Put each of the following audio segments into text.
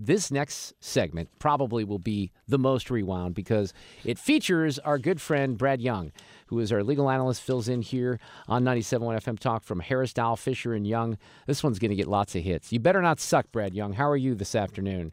this next segment probably will be the most rewound because it features our good friend Brad Young, who is our legal analyst, fills in here on 97.1 FM Talk from Harris Dow, Fischer, and Young. This one's going to get lots of hits. You better not suck, Brad Young. How are you this afternoon?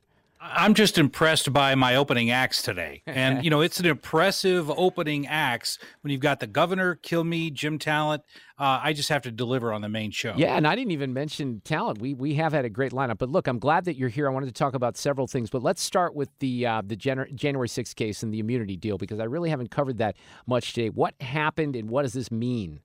I'm just impressed by my opening acts today. And, you know, it's an impressive opening acts when you've got the governor, Kill Me, Jim Talent. Uh, I just have to deliver on the main show. Yeah, and I didn't even mention Talent. We we have had a great lineup. But look, I'm glad that you're here. I wanted to talk about several things, but let's start with the uh, the Jan- January 6th case and the immunity deal because I really haven't covered that much today. What happened and what does this mean?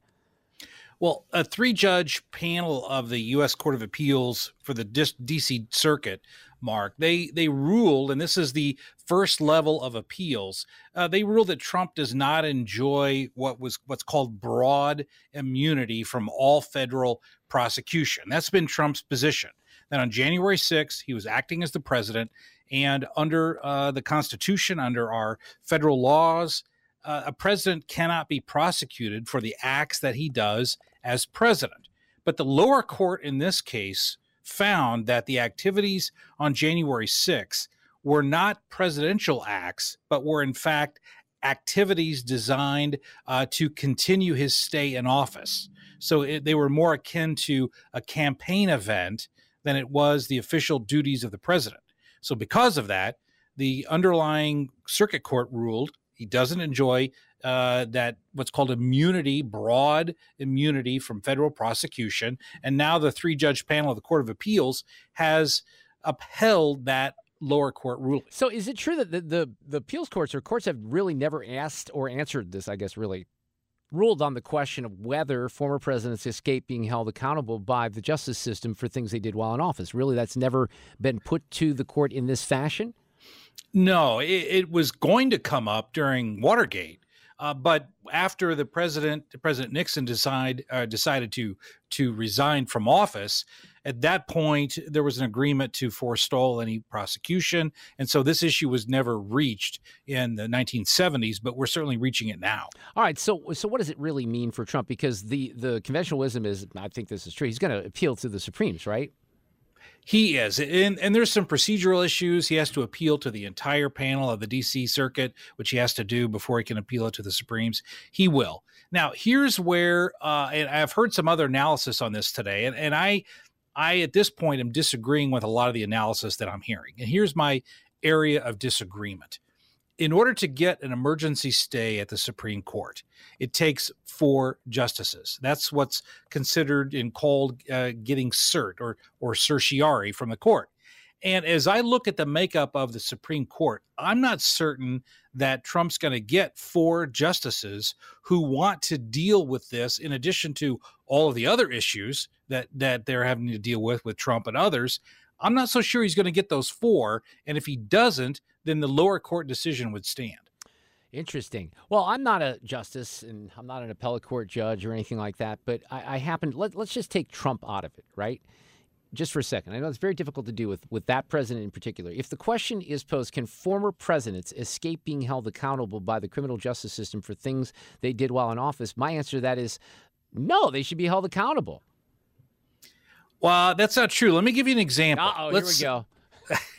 Well, a three judge panel of the U.S. Court of Appeals for the D.C. Circuit Mark. They they ruled, and this is the first level of appeals. Uh, they ruled that Trump does not enjoy what was what's called broad immunity from all federal prosecution. That's been Trump's position. That on January 6th, he was acting as the president, and under uh, the Constitution, under our federal laws, uh, a president cannot be prosecuted for the acts that he does as president. But the lower court in this case found that the activities on January 6 were not presidential acts, but were in fact activities designed uh, to continue his stay in office. So it, they were more akin to a campaign event than it was the official duties of the president. So, because of that, the underlying circuit court ruled he doesn't enjoy uh, that what's called immunity, broad immunity from federal prosecution. And now the three judge panel of the Court of Appeals has upheld that lower court ruling. So is it true that the, the, the appeals courts or courts have really never asked or answered this, I guess, really? Ruled on the question of whether former presidents escape being held accountable by the justice system for things they did while in office. Really, that's never been put to the court in this fashion? No, it, it was going to come up during Watergate. Uh, but after the president, President Nixon, decide uh, decided to to resign from office, at that point there was an agreement to forestall any prosecution, and so this issue was never reached in the 1970s. But we're certainly reaching it now. All right. So so what does it really mean for Trump? Because the the conventional wisdom is, I think this is true. He's going to appeal to the Supremes, right? He is, and and there's some procedural issues. He has to appeal to the entire panel of the D.C. Circuit, which he has to do before he can appeal it to the Supremes. He will. Now, here's where, uh, and I've heard some other analysis on this today, and and I, I at this point am disagreeing with a lot of the analysis that I'm hearing. And here's my area of disagreement in order to get an emergency stay at the Supreme Court, it takes four justices. That's what's considered and called uh, getting cert or or certiorari from the court. And as I look at the makeup of the Supreme Court, I'm not certain that Trump's going to get four justices who want to deal with this in addition to all of the other issues that that they're having to deal with with Trump and others. I'm not so sure he's going to get those four. And if he doesn't, then the lower court decision would stand. Interesting. Well, I'm not a justice and I'm not an appellate court judge or anything like that, but I, I happen, let, let's just take Trump out of it, right? Just for a second. I know it's very difficult to do with, with that president in particular. If the question is posed, can former presidents escape being held accountable by the criminal justice system for things they did while in office? My answer to that is no, they should be held accountable. Well, that's not true. Let me give you an example. oh here we go.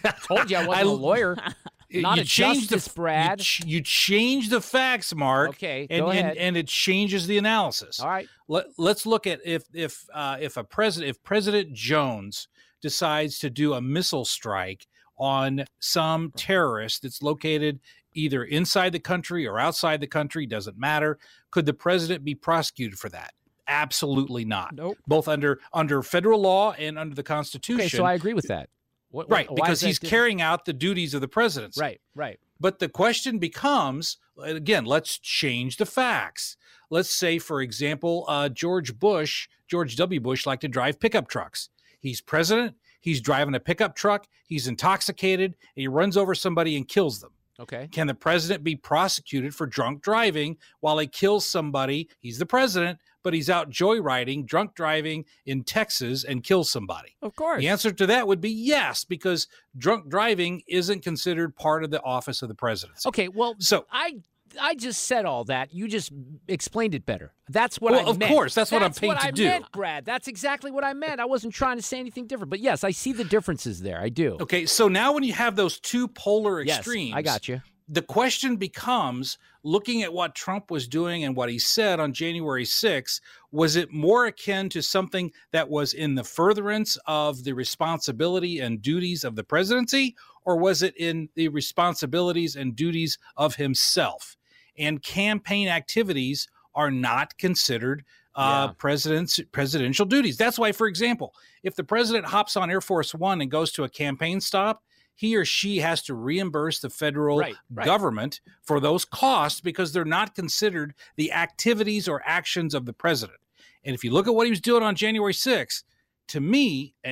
I told you I wasn't I, a lawyer. not you a change justice, the, Brad. You, ch- you change the facts, Mark. Okay, and, go and, ahead. and it changes the analysis. All right. Let, let's look at if if uh, if a president if President Jones decides to do a missile strike on some terrorist that's located either inside the country or outside the country doesn't matter could the president be prosecuted for that absolutely not Nope. both under under federal law and under the constitution Okay, so I agree with that. What, right why because he's different? carrying out the duties of the presidency Right, right. but the question becomes again, let's change the facts. Let's say, for example, uh, George Bush, George W. Bush, liked to drive pickup trucks. He's president. He's driving a pickup truck. He's intoxicated. He runs over somebody and kills them. Okay. Can the president be prosecuted for drunk driving while he kills somebody? He's the president, but he's out joyriding, drunk driving in Texas and kills somebody. Of course. The answer to that would be yes, because drunk driving isn't considered part of the office of the presidency. Okay, well, So- I I just said all that. You just explained it better. That's what Well, I of meant. Of course, that's what I'm paid what to I do. Meant, Brad. That's exactly what I meant. I wasn't trying to say anything different. But yes, I see the differences there. I do. Okay, so now when you have those two polar extremes, Yes, I got you. the question becomes looking at what Trump was doing and what he said on January 6th, was it more akin to something that was in the furtherance of the responsibility and duties of the presidency, or was it in the responsibilities and duties of himself? And campaign activities are not considered uh, Yeah. president's presidential duties. That's why, for example, if the president hops on Air Force One and goes to a campaign stop, he or she has to reimburse the federal Right, right. government for those costs because they're not considered the activities or actions of the president. And if you look at what he was doing on January 6th, to me, uh,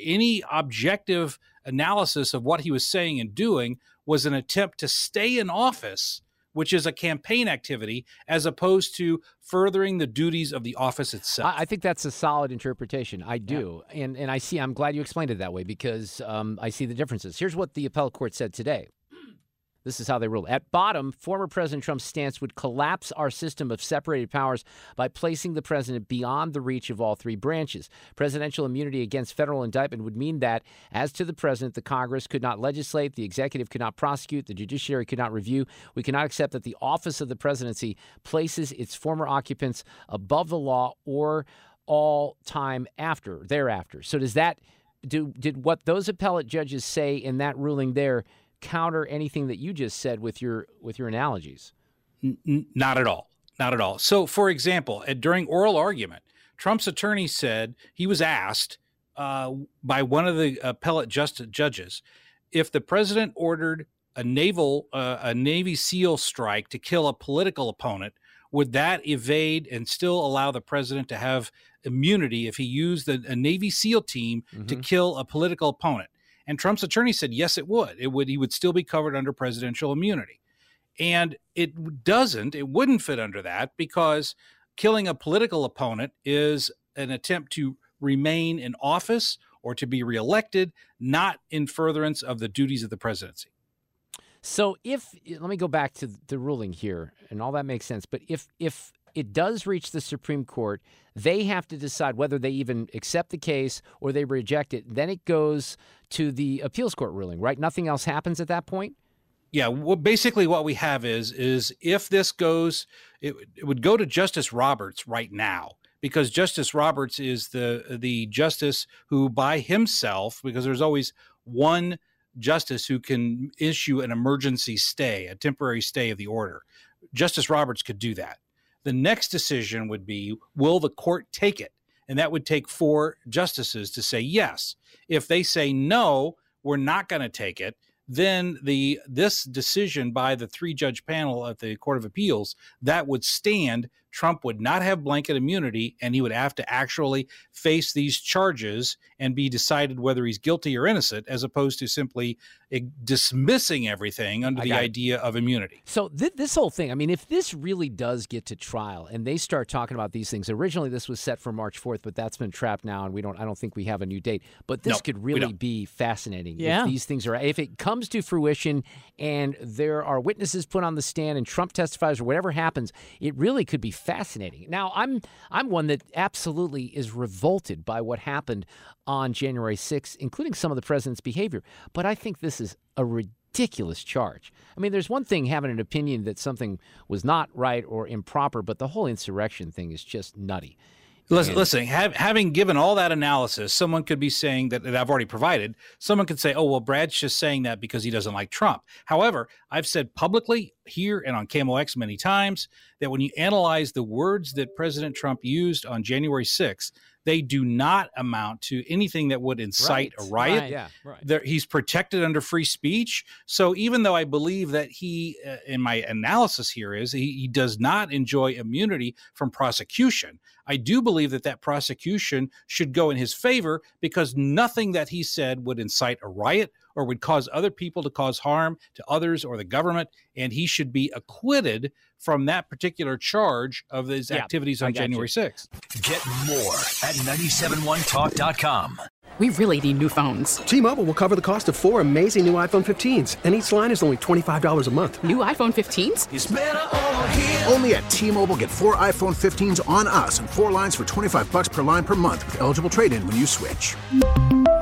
any objective analysis of what he was saying and doing was an attempt to stay in office, which is a campaign activity, as opposed to furthering the duties of the office itself. I, I think that's a solid interpretation. I do, and and I see. I'm glad you explained it that way because um, I see the differences. Here's what the appellate court said today. This is how they ruled. At bottom, former President Trump's stance would collapse our system of separated powers by placing the president beyond the reach of all three branches. Presidential immunity against federal indictment would mean that, as to the president, the Congress could not legislate, the executive could not prosecute, the judiciary could not review. We cannot accept that the office of the presidency places its former occupants above the law or all time after thereafter. So does that do did what those appellate judges say in that ruling there counter anything that you just said with your with your analogies? N- not at all. Not at all. So, for example, at, during oral argument, Trump's attorney said he was asked uh, by one of the appellate just judges if the president ordered a naval uh, a Navy SEAL strike to kill a political opponent, would that evade and still allow the president to have immunity if he used a, a Navy SEAL team to kill a political opponent? And Trump's attorney said yes, it would. It would. He would still be covered under presidential immunity. And it doesn't, it wouldn't fit under that because killing a political opponent is an attempt to remain in office or to be reelected, not in furtherance of the duties of the presidency. So if let me go back to the ruling here, and all that makes sense. But if if it does reach the Supreme Court, they have to decide whether they even accept the case or they reject it. Then it goes to the appeals court ruling, right? Nothing else happens at that point. Yeah, well, basically what we have is is if this goes, it, it would go to Justice Roberts right now because Justice Roberts is the the justice who by himself, because there's always one justice who can issue an emergency stay, a temporary stay of the order. Justice Roberts could do that. The next decision would be will the court take it? And that would take four justices to say yes. If they say no, we're not going to take it, then the this decision by the three judge panel at the Court of Appeals that would stand. Trump would not have blanket immunity, and he would have to actually face these charges and be decided whether he's guilty or innocent, as opposed to simply eh, dismissing everything under the got it. idea of immunity. So th- this whole thing, I mean, if this really does get to trial and they start talking about these things, originally this was set for March 4th, but that's been trapped now, and we don't. I don't think we have a new date. But this No, could really be fascinating. Yeah. If these things are, if it comes to fruition, and there are witnesses put on the stand, and Trump testifies, or whatever happens, it really could be fascinating. Now, I'm I'm one that absolutely is revolted by what happened on January 6th, including some of the president's behavior. But I think this is a ridiculous charge. I mean, there's one thing having an opinion that something was not right or improper, but the whole insurrection thing is just nutty. Listen, listen have, having given all that analysis, someone could be saying that, that I've already provided. Someone could say, oh, well, Brad's just saying that because he doesn't like Trump. However, I've said publicly here and on KMOX many times that when you analyze the words that President Trump used on January 6th, they do not amount to anything that would incite right. a riot. Right. Yeah, right. There, he's protected under free speech. So even though I believe that he, uh, in my analysis here, is he, he does not enjoy immunity from prosecution. I do believe that that prosecution should go in his favor because nothing that he said would incite a riot or would cause other people to cause harm to others or the government. And he should be acquitted from that particular charge of his yeah, activities on January you. 6th. Get more at 971talk.com. We really need new phones. T-Mobile will cover the cost of four amazing new iPhone 15s, and each line is only $25 a month. New iPhone 15s? Only at T-Mobile get four iPhone 15s on us and four lines for 25 bucks per line per month with eligible trade-in when you switch.